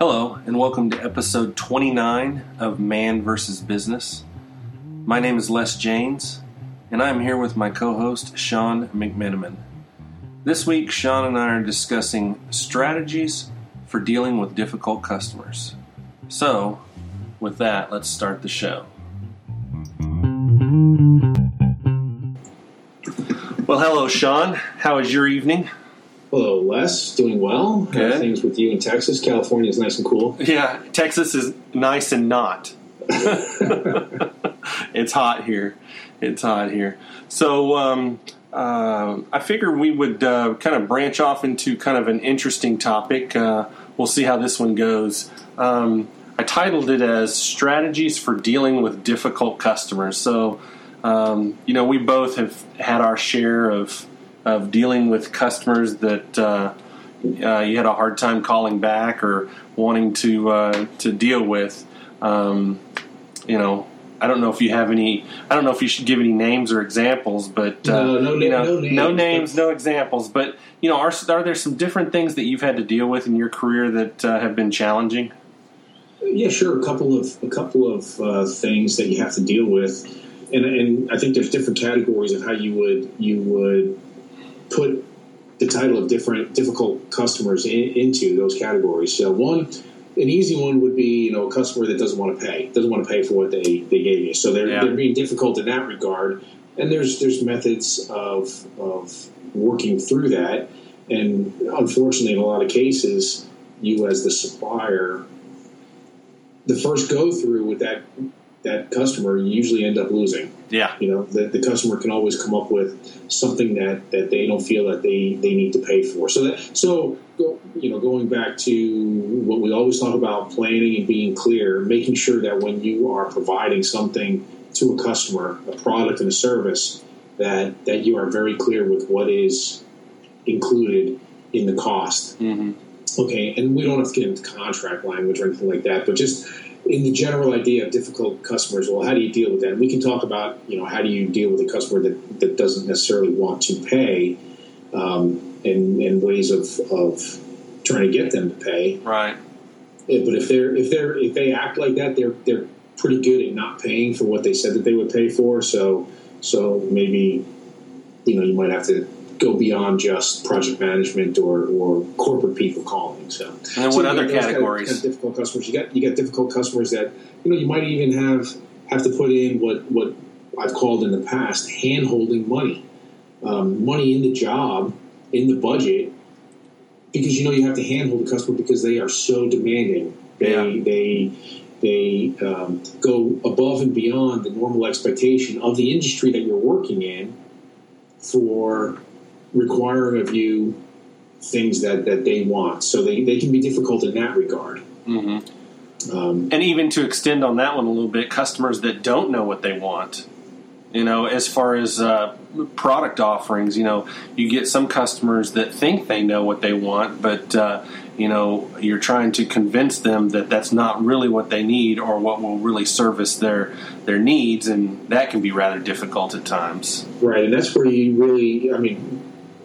Hello, and welcome to episode 29 of Man vs. Business. My name is Les Janes, and I'm here with my co host, Sean McMenamin. This week, Sean and I are discussing strategies for dealing with difficult customers. So, with that, let's start the show. Well, hello, Sean. How is your evening? Hello, Les. Doing well. How are things with you in Texas? California is nice and cool. Yeah, Texas is nice and not. it's hot here. It's hot here. So um, uh, I figured we would uh, kind of branch off into kind of an interesting topic. Uh, we'll see how this one goes. Um, I titled it as "Strategies for Dealing with Difficult Customers." So um, you know, we both have had our share of of dealing with customers that. Uh, uh, you had a hard time calling back or wanting to uh, to deal with. Um, you know, I don't know if you have any. I don't know if you should give any names or examples, but uh, No, no you know, no names. no names, no examples. But you know, are are there some different things that you've had to deal with in your career that uh, have been challenging? Yeah, sure. A couple of a couple of uh, things that you have to deal with, and and I think there's different categories of how you would you would put the title of different difficult customers in, into those categories. So one, an easy one would be you know a customer that doesn't want to pay, doesn't want to pay for what they, they gave you. So they're Yeah. they're being difficult in that regard. And there's there's methods of of working through that. And unfortunately, in a lot of cases, you as the supplier the first go through with that that customer, you usually end up losing. Yeah, You know, the, the customer can always come up with something that, that they don't feel that they, they need to pay for. So that so go, you know, going back to what we always talk about planning and being clear, making sure that when you are providing something to a customer, a product and a service, that that you are very clear with what is included in the cost. Hmm okay, and we don't have to get into contract language or anything like that, but just in the general idea of difficult customers, well, how do you deal with that? And we can talk about, you know, how do you deal with a customer that, that doesn't necessarily want to pay, um, and, and ways of, of trying to get them to pay. right. Yeah, But if they're if they're if they act like that, they're they're pretty good at not paying for what they said that they would pay for. So so maybe you know you might have to go beyond just project management or, or corporate people calling. So And so what other those kind of- categories? kind of difficult customers? You got you got difficult customers that you know you might even have have to put in what what I've called in the past hand holding money, um, money in the job in the budget because you know you have to handhold the customer because they are so demanding. They Yeah. they they um, go above and beyond the normal expectation of the industry that you're working in for requiring of you things that, that they want. So they, they can be difficult in that regard. hmm Um, and even to extend on that one a little bit, customers that don't know what they want. You know, as far as uh, product offerings, you know, you get some customers that think they know what they want, but uh, you know, you're trying to convince them that that's not really what they need or what will really service their their needs, and that can be rather difficult at times. right, and that's where you really, I mean,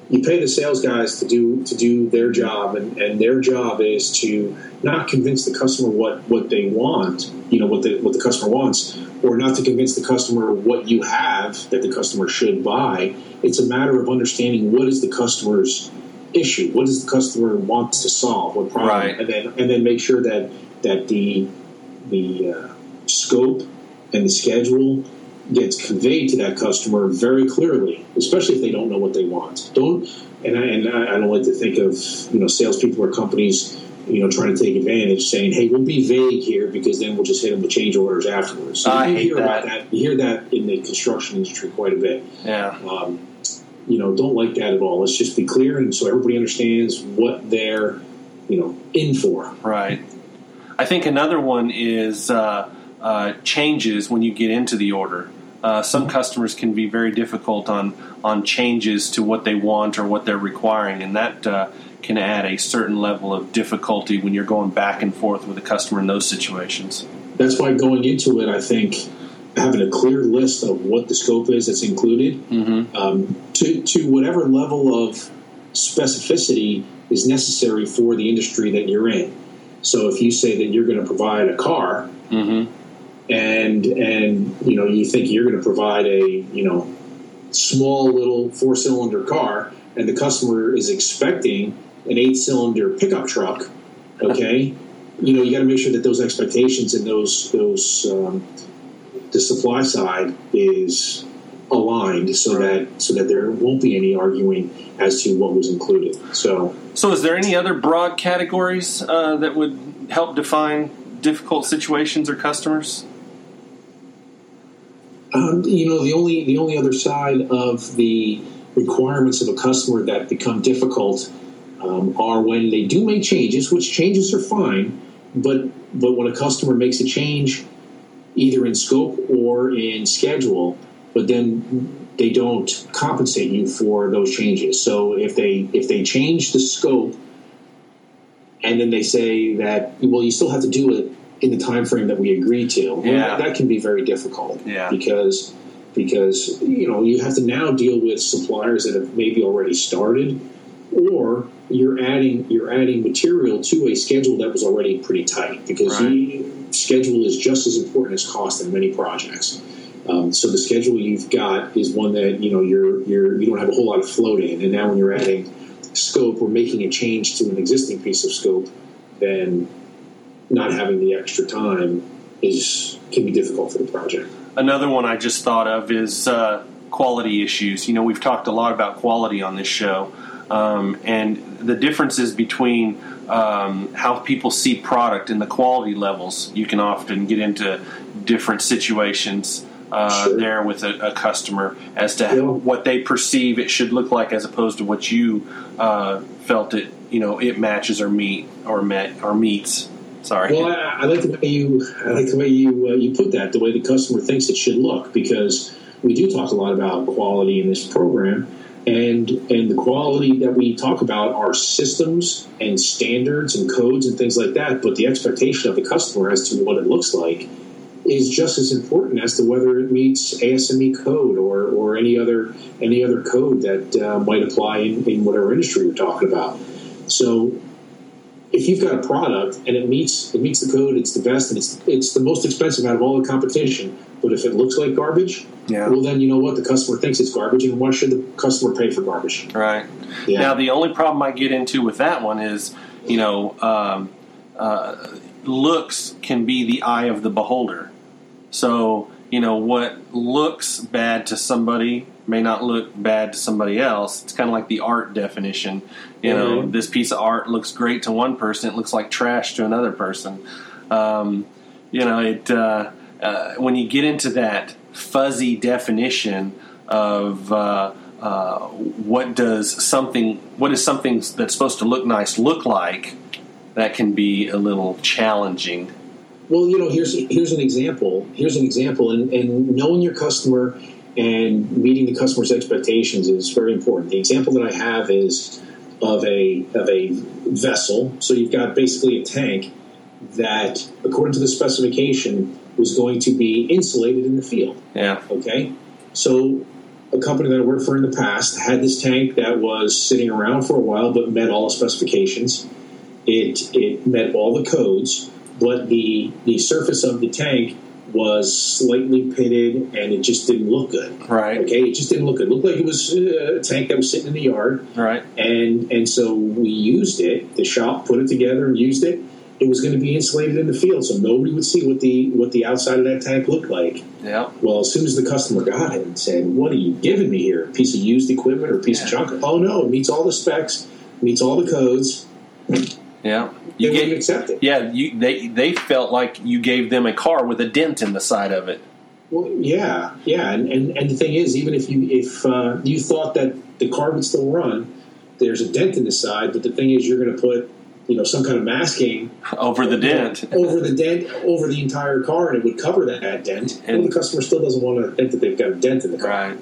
you pay the sales guys to do to do their job, and, and their job is to not convince the customer what, what they want, you know, what the what the customer wants, or not to convince the customer what you have that the customer should buy. It's a matter of understanding what is the customer's issue, what does the customer want to solve, what problem, Right. and then and then make sure that that the the uh, scope and the schedule gets conveyed to that customer very clearly, especially if they don't know what they want. Don't and I, and I don't like to think of you know salespeople or companies you know trying to take advantage, saying, "Hey, we'll be vague here because then we'll just hit them with change orders afterwards." So I hear that. about that. You hear that in the construction industry quite a bit. Yeah. Um, you know, don't like that at all. Let's just be clear, and so everybody understands what they're you know in for. Right. I think another one is uh, uh, changes when you get into the order. Uh, some customers can be very difficult on on changes to what they want or what they're requiring, and that uh, can add a certain level of difficulty when you're going back and forth with a customer in those situations. That's why going into it, I think having a clear list of what the scope is that's included Mm-hmm. um, to, to whatever level of specificity is necessary for the industry that you're in. So if you say that you're going to provide a car, Mm-hmm. And and you know you think you're going to provide a you know small little four cylinder car, and the customer is expecting an eight cylinder pickup truck, okay, you know you got to make sure that those expectations and those those um, the supply side is aligned so Right. that so that there won't be any arguing as to what was included. So So, is there any other broad categories uh, that would help define difficult situations or customers? Um, you know, the only the only other side of the requirements of a customer that become difficult um, are when they do make changes, which changes are fine, but but when a customer makes a change, either in scope or in schedule, but then they don't compensate you for those changes. So if they if they change the scope, and then they say that well, you still have to do it in the time frame that we agree to, Yeah. that can be very difficult Yeah. because because you know you have to now deal with suppliers that have maybe already started or you're adding you're adding material to a schedule that was already pretty tight because Right. the schedule is just as important as cost in many projects. Um, so the schedule you've got is one that you know you're you're you don't have a whole lot of float in, and now when you're adding scope or making a change to an existing piece of scope, then not having the extra time is can be difficult for the project. Another one I just thought of is uh, quality issues. You know, we've talked a lot about quality on this show, um, and the differences between um, how people see product and the quality levels. You can often get into different situations uh, Sure. there with a, a customer as to Yeah. what they perceive it should look like, as opposed to what you uh, felt it. You know, it matches or meet or met or meets. Sorry. Well, I, I like the way you I like the way you uh, you put that. The way the customer thinks it should look, because we do talk a lot about quality in this program, and and the quality that we talk about are systems and standards and codes and things like that. But the expectation of the customer as to what it looks like is just as important as to whether it meets ASME code or, or any other any other code that uh, might apply in, in whatever industry we're talking about. So if you've got a product and it meets it meets the code, it's the best and it's it's the most expensive out of all the competition. But if it looks like garbage, Yeah. well then you know what the customer thinks it's garbage, and why should the customer pay for garbage? Right. Yeah. Now, the only problem I get into with that one is, you know, um, uh, looks can be the eye of the beholder. So, you know, what looks bad to somebody may not look bad to somebody else. It's kind of like the art definition. You know, Mhm. this piece of art looks great to one person, it looks like trash to another person. Um, you know, it uh, uh, when you get into that fuzzy definition of uh, uh, what does something, what is something that's supposed to look nice look like, that can be a little challenging. Well, you know, here's here's an example. Here's an example, and, and knowing your customer and meeting the customer's expectations is very important. The example that I have is of a of a vessel. So you've got basically a tank that, according to the specification, was going to be insulated in the field. Yeah, Okay, so a company that I worked for in the past had this tank that was sitting around for a while, but met all the specifications. It it met all the codes, but the the surface of the tank was slightly pitted, and it just didn't look good. right, Okay, it just didn't look good. It looked like it was uh, a tank that was sitting in the yard, right, and and so we used it. The shop put it together and used it. It was going to be insulated in the field, so nobody would see what the what the outside of that tank looked like. yeah, Well, as soon as the customer got it and said, "What are you giving me here? A piece of used equipment or a piece of junk?" Oh no, it meets all the specs, meets all the codes. Yeah. You get, accept it. yeah, you they they felt like you gave them a car with a dent in the side of it. Well, yeah, yeah, and, and and the thing is, even if you if uh, you thought that the car would still run, there's a dent in the side, but the thing is, you're going to put you know some kind of masking over the dent. over the dent over the entire car, and it would cover that dent. And- well, the customer still doesn't want to think that they've got a dent in the car. Right.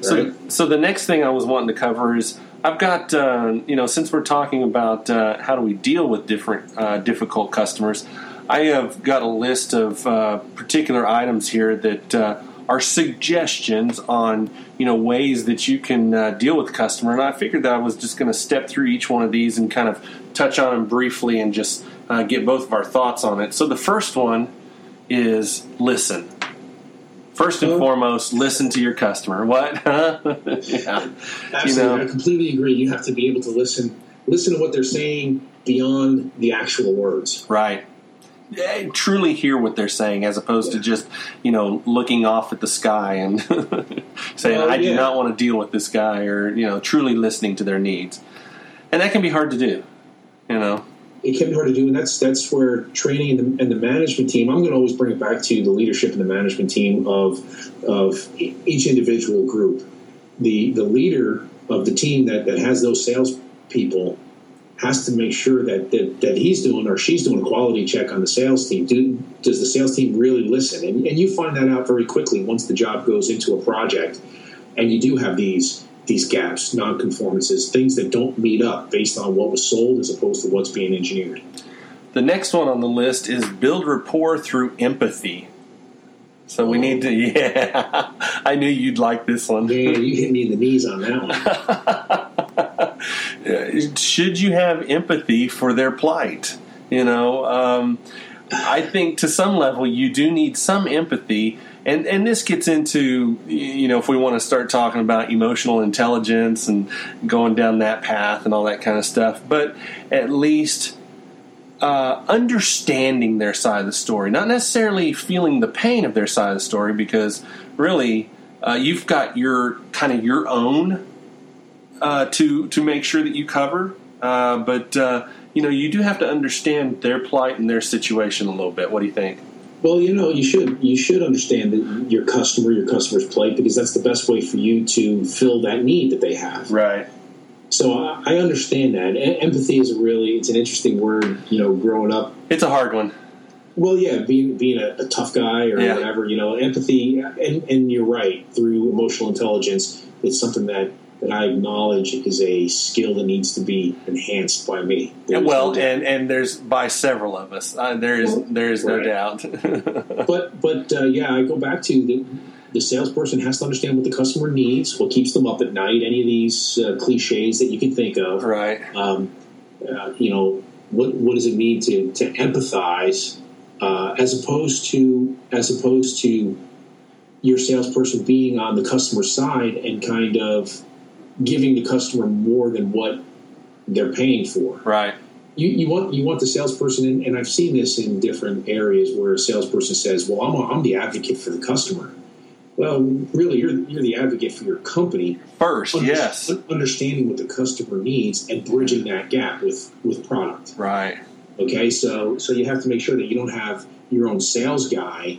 So, so the next thing I was wanting to cover is I've got uh, you know since we're talking about uh, how do we deal with different uh, difficult customers, I have got a list of uh, particular items here that uh, are suggestions on you know ways that you can uh, deal with the customer, and I figured that I was just going to step through each one of these and kind of touch on them briefly and just get both of our thoughts on it. So the first one is listen. First and foremost, listen to your customer. What? yeah. Absolutely, you know? I completely agree. You have to be able to listen, listen to what they're saying beyond the actual words. Right. Yeah, truly hear what they're saying, as opposed yeah. to just you know looking off at the sky and saying, well, "I do not want to deal with this guy," or you know, truly listening to their needs, and that can be hard to do. You know it can be hard to do, and that's that's where training and the, and the management team. I'm going to always bring it back to the leadership and the management team of of each individual group. The the leader of the team that, that has those sales people has to make sure that, that, that he's doing or she's doing a quality check on the sales team. Do, does the sales team really listen? And, and you find that out very quickly once the job goes into a project, and you do have these these gaps, nonconformances, things that don't meet up based on what was sold as opposed to what's being engineered. The next one on the list is build rapport through empathy. So we need to, yeah. I knew you'd like this one. Yeah, you hit me in the knees on that one. Should you have empathy for their plight? You know, um, I think to some level you do need some empathy and and this gets into you know if we want to start talking about emotional intelligence and going down that path and all that kind of stuff but at least uh, understanding their side of the story not necessarily feeling the pain of their side of the story because really uh, you've got your kind of your own uh, to to make sure that you cover uh, but uh, you know you do have to understand their plight and their situation a little bit. What do you think well, you know, you should you should understand that your customer, your customer's plight, because that's the best way for you to fill that need that they have. Right. So I understand that. Empathy is a really it's an interesting word. You know, growing up, it's a hard one. Well, yeah, being being a, a tough guy or yeah. whatever, you know, empathy, and and you're right. Through emotional intelligence, it's something that that I acknowledge is a skill that needs to be enhanced by me. well, no and and there's by several of us. Uh, there is well, there is no right. doubt. but but uh, yeah, I go back to the, the salesperson has to understand what the customer needs, what keeps them up at night, any of these uh, cliches that you can think of. Right. Um, uh, you know, what what does it mean to to empathize uh, as opposed to as opposed to your salesperson being on the customer side and kind of giving the customer more than what they're paying for. Right. You, you want you want the salesperson, and, and I've seen this in different areas where a salesperson says, "Well, I'm, a, I'm the advocate for the customer." Well, really, you're you're the advocate for your company first. Under, yes, understanding what the customer needs and bridging that gap with with product. Right. Okay, so so you have to make sure that you don't have your own sales guy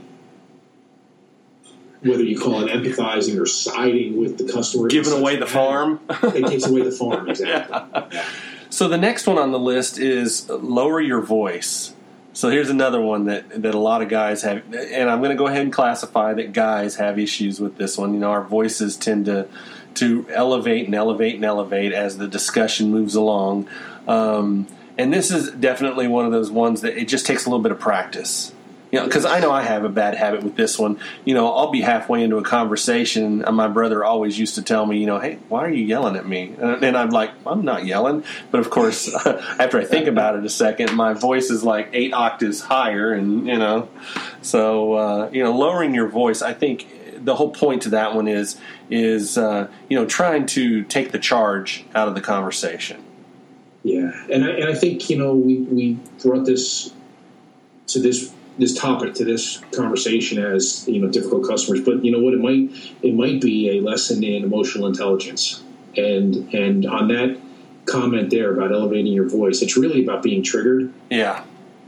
whether you call it empathizing or siding with the customer, giving away the farm. it takes away the farm, exactly. Yeah. So the next one on the list is lower your voice. So here's another one that, that a lot of guys have, and I'm going to go ahead and classify that guys have issues with this one. You know, our voices tend to to elevate and elevate and elevate as the discussion moves along. Um, and this is definitely one of those ones that it just takes a little bit of practice. You know, because I know I have a bad habit with this one. You know, I'll be halfway into a conversation, and my brother always used to tell me, you know, hey, why are you yelling at me? And I'm like, I'm not yelling. But of course, after I think about it a second, my voice is like eight octaves higher, and you know, so uh, you know, lowering your voice. I think the whole point to that one is is uh, you know trying to take the charge out of the conversation. Yeah, and I, and I think you know we we brought this to this this topic to this conversation as you know difficult customers but you know what? It might it might be a lesson in emotional intelligence. And and on that comment there about elevating your voice it's really about being triggered. Yeah.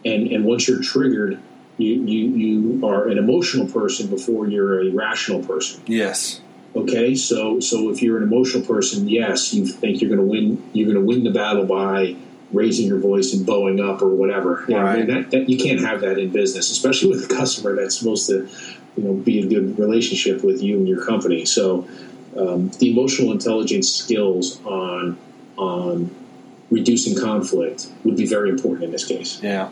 And and once you're triggered you you you are an emotional person before you're a rational person. Yes. Okay? So so if you're an emotional person yes you think you're going to win you're going to win the battle by raising your voice and bowing up or whatever. You, right. know, that, that, you can't have that in business, especially with a customer that's supposed to, you know, be in a good relationship with you and your company. So um, the emotional intelligence skills on on reducing conflict would be very important in this case. Yeah.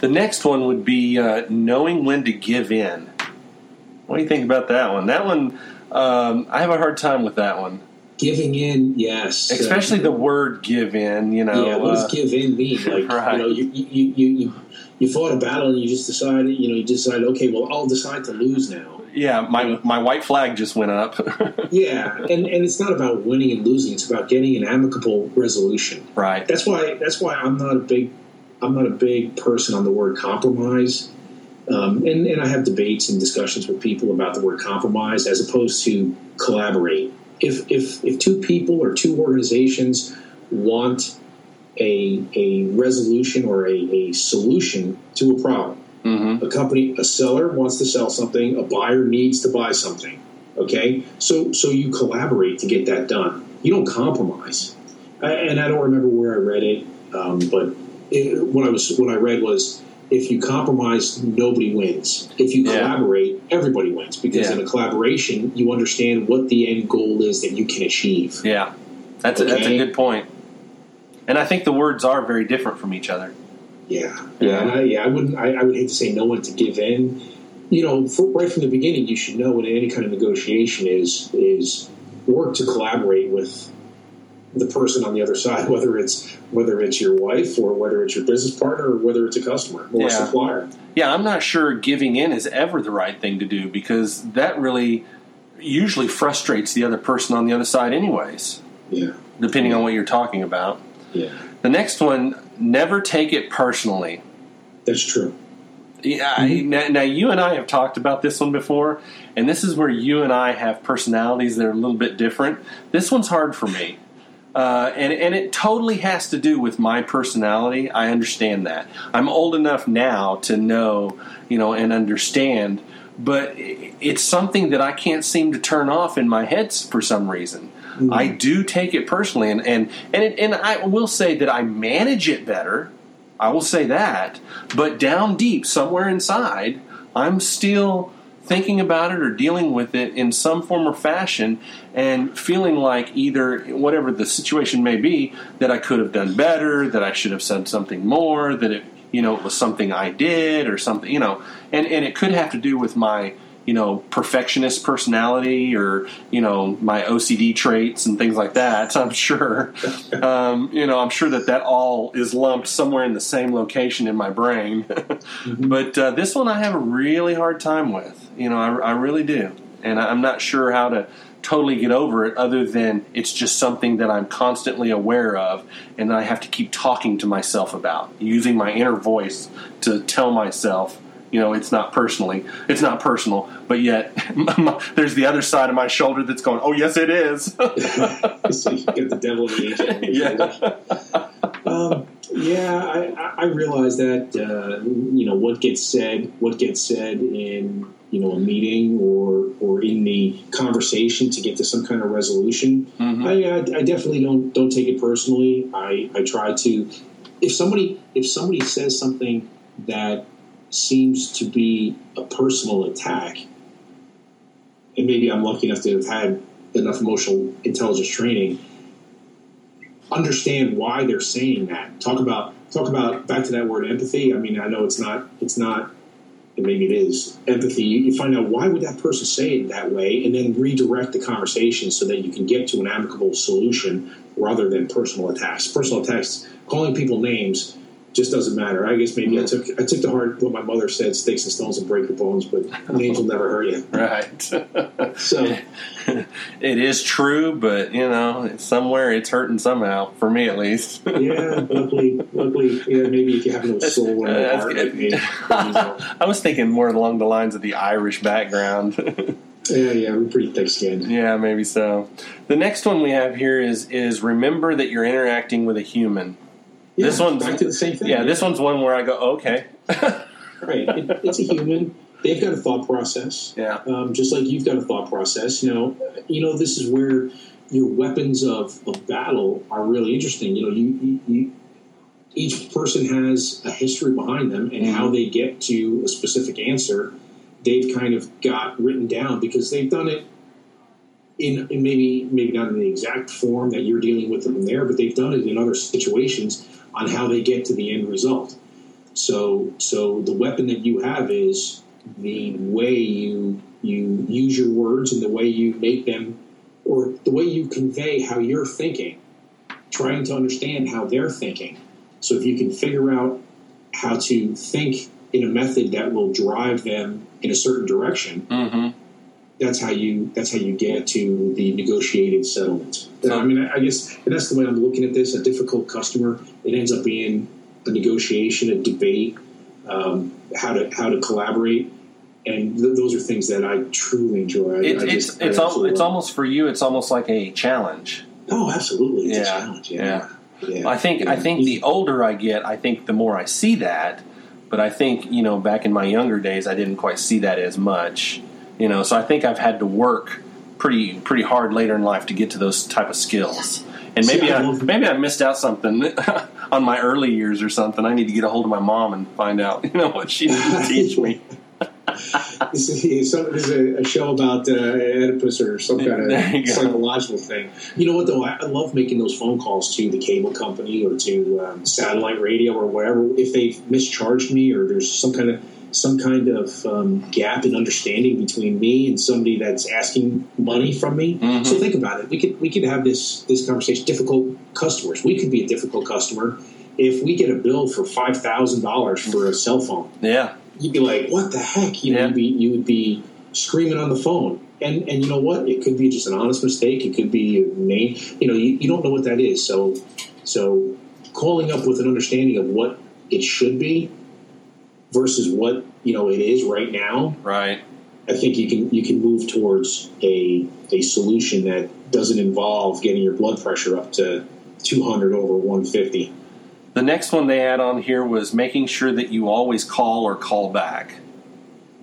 The next one would be uh, knowing when to give in. What do you think about that one? That one, um, I have a hard time with that one. Giving in, yes. Especially uh, the word "give in." You know, yeah. What does uh, "give in" mean? Like, right. you know, you, you you you you fought a battle and you just decided, you know, you decide, okay, well, I'll decide to lose now. Yeah, my my white flag just went up. yeah, and and it's not about winning and losing; it's about getting an amicable resolution. Right. That's why that's why I'm not a big I'm not a big person on the word compromise. Um, and, and I have debates and discussions with people about the word compromise as opposed to collaborate if if if two people or two organizations want a a resolution or a, a solution to a problem, mm-hmm. a company, a seller wants to sell something, a buyer needs to buy something. Okay, so so you collaborate to get that done. You don't compromise. I, and I don't remember where I read it, um, but it, what I was what I read was if you compromise, nobody wins. If you collaborate, yeah. everybody wins because yeah. in a collaboration, you understand what the end goal is that you can achieve. Yeah, that's okay? a, that's a good point. And I think the words are very different from each other. Yeah, yeah, I, yeah. I wouldn't. I, I, would hate to say no one to give in. You know, for, right from the beginning, you should know what any kind of negotiation is is work to collaborate with the person on the other side, whether it's whether it's your wife or whether it's your business partner or whether it's a customer or yeah. a supplier. Yeah, I'm not sure giving in is ever the right thing to do because that really usually frustrates the other person on the other side, anyways. Yeah. Depending on what you're talking about. Yeah. The next one, never take it personally. That's true. Yeah, mm-hmm. I, now you and I have talked about this one before, and this is where you and I have personalities that are a little bit different. This one's hard for me. Uh, and and it totally has to do with my personality. I understand that. I'm old enough now to know, you know, and understand. But it's something that I can't seem to turn off in my head for some reason. Mm-hmm. I do take it personally, and and and it, and I will say that I manage it better. I will say that, but down deep, somewhere inside, I'm still thinking about it or dealing with it in some form or fashion and feeling like either whatever the situation may be that I could have done better, that I should have said something more, that it you know it was something I did or something you know. And and it could have to do with my you know perfectionist personality or you know my OCD traits and things like that. I'm sure, um, you know, I'm sure that that all is lumped somewhere in the same location in my brain. mm-hmm. But uh, this one I have a really hard time with. You know, I, I really do, and I'm not sure how to totally get over it other than it's just something that I'm constantly aware of and I have to keep talking to myself about, using my inner voice to tell myself you know it's not personally it's not personal but yet there's the other side of my shoulder that's going oh yes it is. So you get the devil in the angel. Yeah. Um, yeah I, I realize that uh, you know what gets said what gets said in you know a meeting or or in the conversation to get to some kind of resolution mm-hmm. I, I, I definitely don't don't take it personally. I, I try to if somebody if somebody says something that seems to be a personal attack. And maybe I'm lucky enough to have had enough emotional intelligence training. Understand why they're saying that. Talk about talk about back to that word empathy. I mean, I know it's not it's not and maybe it is empathy. You, find out why would that person say it that way, and then redirect the conversation so that you can get to an amicable solution rather than personal attacks. Personal attacks, calling people names just doesn't matter. I guess maybe I mm-hmm. took I took to heart what my mother said: "Sticks and stones will break your bones, but names will never hurt you." Right. so it is true, but you know, somewhere it's hurting somehow. For me, at least. yeah. Luckily, luckily, yeah. Maybe if you have no soul or no heart, me, I was thinking more along the lines of the Irish background. Yeah, yeah, we're pretty thick skinned. Yeah, maybe so. The next one we have here is is remember that you're interacting with a human. Yeah, this one's back to the same thing. Yeah, this one's one where I go, okay. right, it, it's a human. They've got a thought process. Yeah. Um, just like you've got a thought process. You know, you know, this is where your weapons of, of battle are really interesting. You know, you, you, you each person has a history behind them and mm-hmm. how they get to a specific answer. They've kind of got written down because they've done it in, in, maybe maybe not in the exact form that you're dealing with them there, but they've done it in other situations on how they get to the end result. So, so the weapon that you have is the way you you use your words and the way you make them or the way you convey how you're thinking, trying to understand how they're thinking. So if you can figure out how to think in a method that will drive them in a certain direction, Mm-hmm. That's how you that's how you get to the negotiated settlement. I mean, I guess, and that's the way I'm looking at this. A difficult customer, it ends up being a negotiation, a debate, um, how to how to collaborate, and th- those are things that I truly enjoy. I, It, I it's just- I it's al- it's almost for you. It's almost like a challenge. oh, absolutely, it's Yeah, a challenge. Yeah, yeah. I think I think the older I get, I think the more I see that. But I think you know, back in my younger days, I didn't quite see that as much. You know, so I think I've had to work pretty pretty hard later in life to get to those type of skills. And See, maybe I I, maybe I missed out something on my early years or something. I need to get a hold of my mom and find out you know what she needs to teach me. this is, some, this is a, a show about uh, Oedipus or some kind of go. psychological thing. You know what though? I, I love making those phone calls to the cable company or to um, satellite radio or whatever. If they've mischarged me or there's some kind of some kind of um, gap in understanding between me and somebody that's asking money from me. Mhm. So think about it. We could we could have this this conversation. Difficult customers. We could be a difficult customer if we get a bill for five thousand dollars for a cell phone Yeah, you'd be like, "What the heck?" You know, Yeah. you'd be you would be screaming on the phone, and and you know what? It could be just an honest mistake. It could be a name. You know, you, you don't know what that is. So so calling up with an understanding of what it should be versus what you know it is right now. right. I think you can you can move towards a a solution that doesn't involve getting your blood pressure up to 200 over 150. The next one they add on here was making sure that you always call or call back.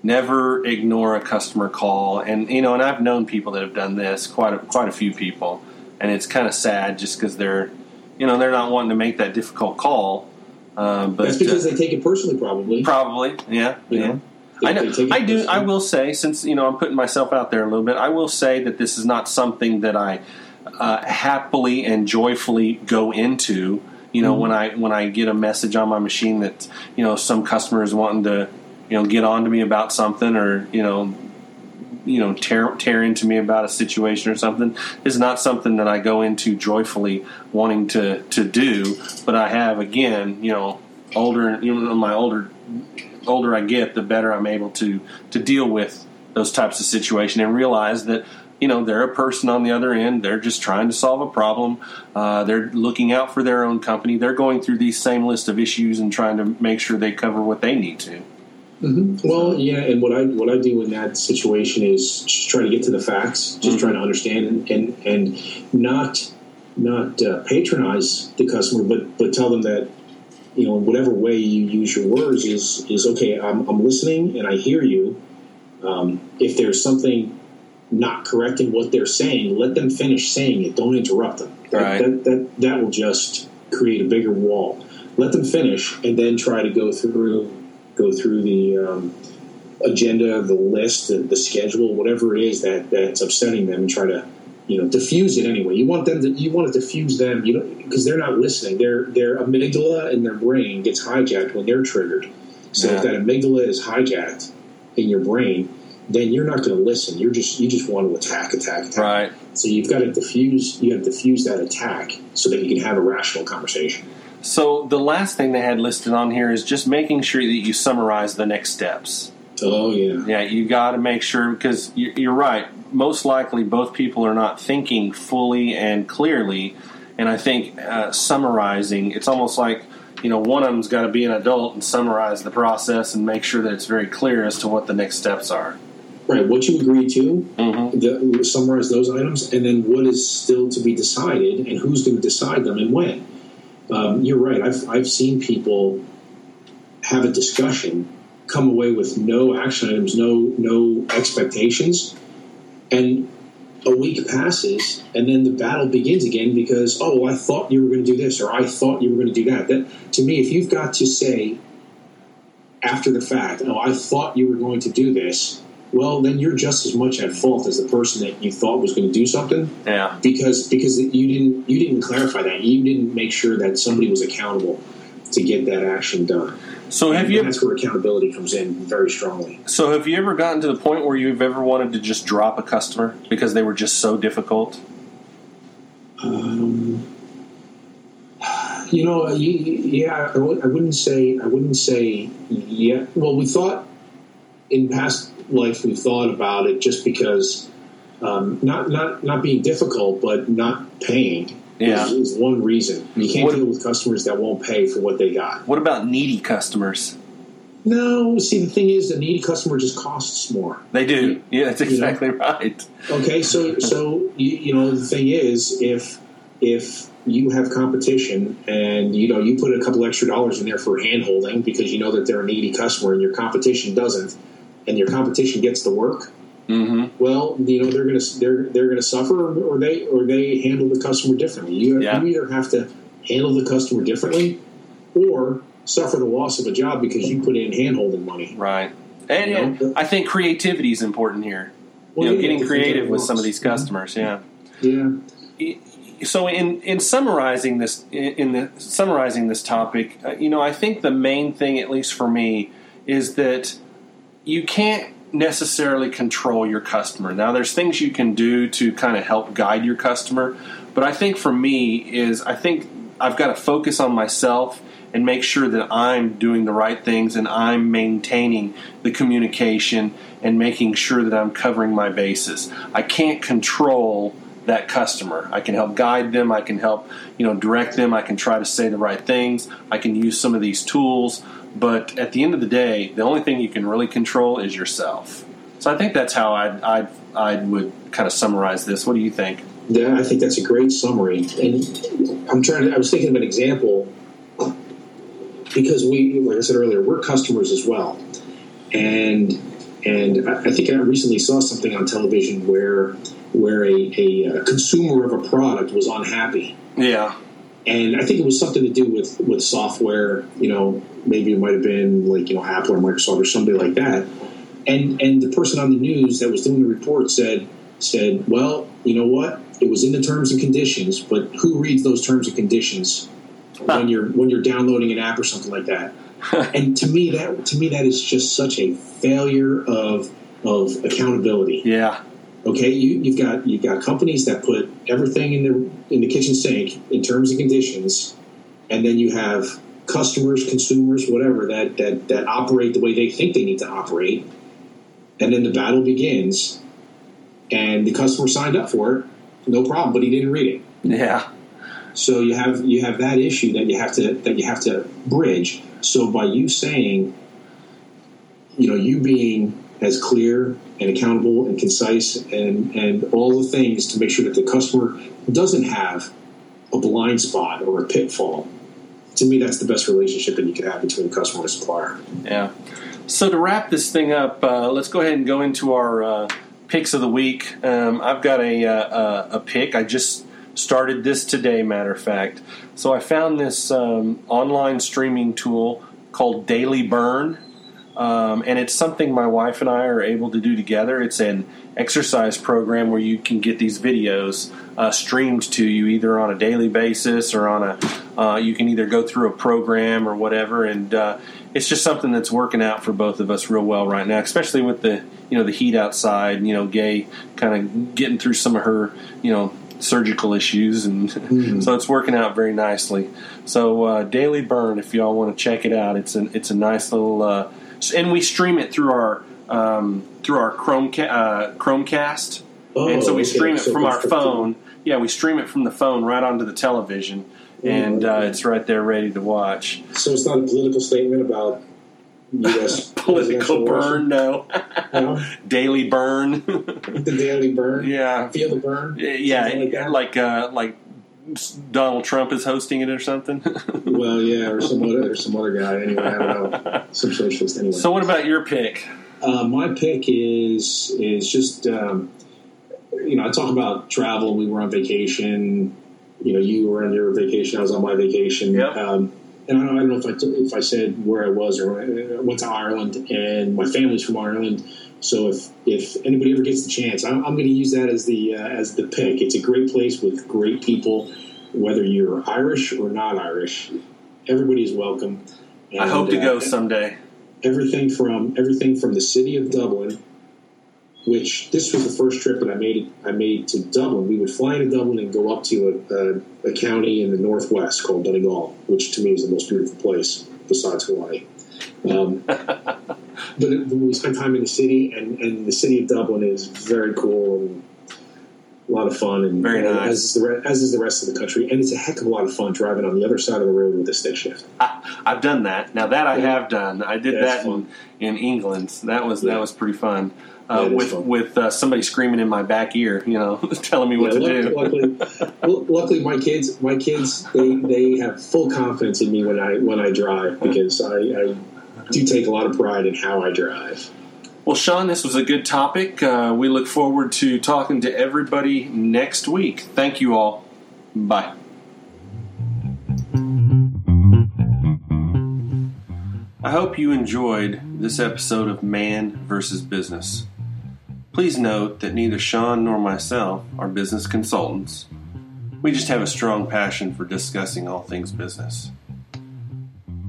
Never ignore a customer call, and you know, and I've known people that have done this quite a, quite a few people, and it's kind of sad just because they're, you know, they're not wanting to make that difficult call. Um, but That's because uh, they take it personally, probably. probably, yeah, You yeah. know? I know. I do. I will say, since you know, I'm putting myself out there a little bit. I will say that this is not something that I uh, happily and joyfully go into. You know, Mm-hmm. when I when I get a message on my machine that you know some customer is wanting to you know get on to me about something or you know you know tear tear into me about a situation or something is not something that I go into joyfully wanting to to do. But I have again, you know, older you know my older older I get, the better I'm able to to deal with those types of situation and realize that you know they're a person on the other end. They're just trying to solve a problem. Uh, they're looking out for their own company. They're going through these same list of issues and trying to make sure they cover what they need to. hmm Well, yeah, and what I what I do in that situation is just trying to get to the facts, just Mhm. trying to understand and and, and not not uh, patronize the customer, but but tell them that you know whatever way you use your words is is okay. I'm, I'm listening and I hear you. Um, if there's something not correcting what they're saying, let them finish saying it. Don't interrupt them. That, Right. that, that that will just create a bigger wall. Let them finish, and then try to go through go through the um, agenda, the list, the, the schedule, whatever it is that that's upsetting them, and try to you know diffuse it anyway. You want them to you want to diffuse them, you know, because they're not listening. Their their amygdala in their brain gets hijacked when they're triggered. So Yeah. if that amygdala is hijacked in your brain, then you're not going to listen. You're just you just want to attack, attack, attack. Right. So you've got to diffuse. You have to diffuse that attack so that you can have a rational conversation. So the last thing they had listed on here is just making sure that you summarize the next steps. Oh yeah, Yeah, you got to make sure because you- you're right. Most likely, both people are not thinking fully and clearly. And I think uh, summarizing, it's almost like you know one of them's got to be an adult and summarize the process and make sure that it's very clear as to what the next steps are. Right. What you agree to, Mm-hmm. the, summarize those items, and then what is still to be decided, and who's going to decide them, and when. Um, you're right. I've I've seen people have a discussion, come away with no action items, no no expectations, and a week passes, and then the battle begins again because oh, I thought you were going to do this, or I thought you were going to do that. That to me, if you've got to say after the fact, oh, I thought you were going to do this. Well, then you're just as much at fault as the person that you thought was going to do something Yeah, because because you didn't you didn't clarify that you didn't make sure that somebody was accountable to get that action done. So have and you that's where accountability comes in very strongly. so have you ever gotten to the point where you've ever wanted to just drop a customer because they were just so difficult? Um, you know, yeah, I w- I wouldn't say I wouldn't say yeah. Well, we thought in past life we thought about it just because um, not not not being difficult, but not paying Yeah. is, is one reason. You can't What- deal with customers that won't pay for what they got. What about needy customers? No, see, the thing is, a needy customer just costs more. They do. Yeah, that's You know? exactly right. Okay, so so you, you know the thing is, if if you have competition and you know you put a couple extra dollars in there for hand holding because you know that they're a needy customer and your competition doesn't, and your competition gets the work, hmm well, you know they're gonna they're they're gonna suffer or they or they handle the customer differently. You, Yeah. you either have to handle the customer differently, or suffer the loss of a job because you put in handholding money. Right. And, You know? and I think creativity is important here. Well, you know, yeah, getting creative with some of these customers. Yeah. Yeah. so in in summarizing this in, in the summarizing this topic uh, you know i think the main thing at least for me is that you can't necessarily control your customer now there's things you can do to kind of help guide your customer but i think for me is i think i've got to focus on myself and make sure that i'm doing the right things and i'm maintaining the communication and making sure that i'm covering my bases i can't control that customer. I can help guide them. I can help, you know, direct them. I can try to say the right things. I can use some of these tools. But at the end of the day, the only thing you can really control is yourself. So I think that's how I I I would kind of summarize this. What do you think? Yeah, I think that's a great summary. And I'm trying to, I was thinking of an example because we, like I said earlier, we're customers as well. And, and I think I recently saw something on television where, where a, a, uh consumer of a product was unhappy. Yeah. And I think it was something to do with, with software, you know, maybe it might have been like, you know, Apple or Microsoft or somebody like that. And, and the person on the news that was doing the report said, said, well, you know what? It was in the terms and conditions, but who reads those terms and conditions when you're when you're downloading an app or something like that? and to me, that to me that is just such a failure of of accountability. Yeah. Okay, you, you've got you've got companies that put everything in the in the kitchen sink in terms and conditions, and then you have customers, consumers, whatever that that that operate the way they think they need to operate, and then the battle begins, and the customer signed up for it, no problem, but he didn't read it. Yeah. So you have you have that issue that you have to that you have to bridge. So by you saying, you know, you being as clear and accountable and concise and and all the things to make sure that the customer doesn't have a blind spot or a pitfall. To me, that's the best relationship that you can have between a customer and supplier. Yeah. So to wrap this thing up, uh, let's go ahead and go into our uh, picks of the week. Um, I've got a, uh, a pick. I just started this today, matter of fact. So I found this um, online streaming tool called Daily Burn. Um, and it's something my wife and I are able to do together. It's an exercise program where you can get these videos uh, streamed to you either on a daily basis or on a. Uh, you can either go through a program or whatever, and uh, it's just something that's working out for both of us real well right now, especially with the you know the heat outside. You know, Gay kind of getting through some of her you know surgical issues, and so it's working out very nicely. So uh, Daily Burn, if y'all want to check it out, it's an it's a nice little, uh, and we stream it through our um, through our Chromecast, uh, Chromecast, and so we Oh, okay. stream it So from our phone. Yeah, we stream it from the phone right onto the television, and uh, it's right there ready to watch. So it's not a political statement about U.S. Political burn? No? Daily burn. the daily burn. yeah, Feel the burn. yeah, like like uh, like Donald Trump is hosting it or something. Well, yeah, or some other, or some other guy. Anyway, I don't know. Some socialist. Anyway. so, what about your pick? Uh, my pick is is just um, you know I talk about travel. We were on vacation. You know, you were on your vacation. I was on my vacation. Yep. Um, and I don't, know if I t- if I said where I was or I went to Ireland, and my family's from Ireland. So if if anybody ever gets the chance, I'm, I'm going to use that as the uh, as the pick. It's a great place with great people, whether you're Irish or not Irish. everybody is welcome. And, I hope to uh, go someday. Everything from everything from the city of Dublin, which this was the first trip that I made. I made to Dublin. We would fly to Dublin and go up to a, a, a county in the northwest called Donegal, which to me is the most beautiful place besides Hawaii. Um, but we spent time in the city, and, and the city of Dublin is very cool and a lot of fun, and very nice. As is, the, as is the rest of the country, and it's a heck of a lot of fun driving on the other side of the road with a stick shift. I, have done that. Now that I have done, I did that in, in, England. That was yeah. that was pretty fun. Uh, with fun. with uh, somebody screaming in my back ear, you know, telling me what yeah, to luckily, do. Luckily, luckily, my kids, my kids, they, they have full confidence in me when I when I drive because I, I do take a lot of pride in how I drive. Well, Sean, this was a good topic. Uh, we look forward to talking to everybody next week. Thank you all. Bye. I hope you enjoyed this episode of Man versus Business. Please note that neither Sean nor myself are business consultants. We just have a strong passion for discussing all things business.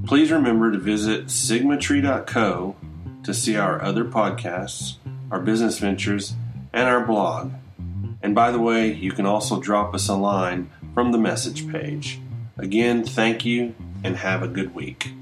Please remember to visit sigmatree.co to see our other podcasts, our business ventures, and our blog. And by the way, you can also drop us a line from the message page. Again, thank you and have a good week.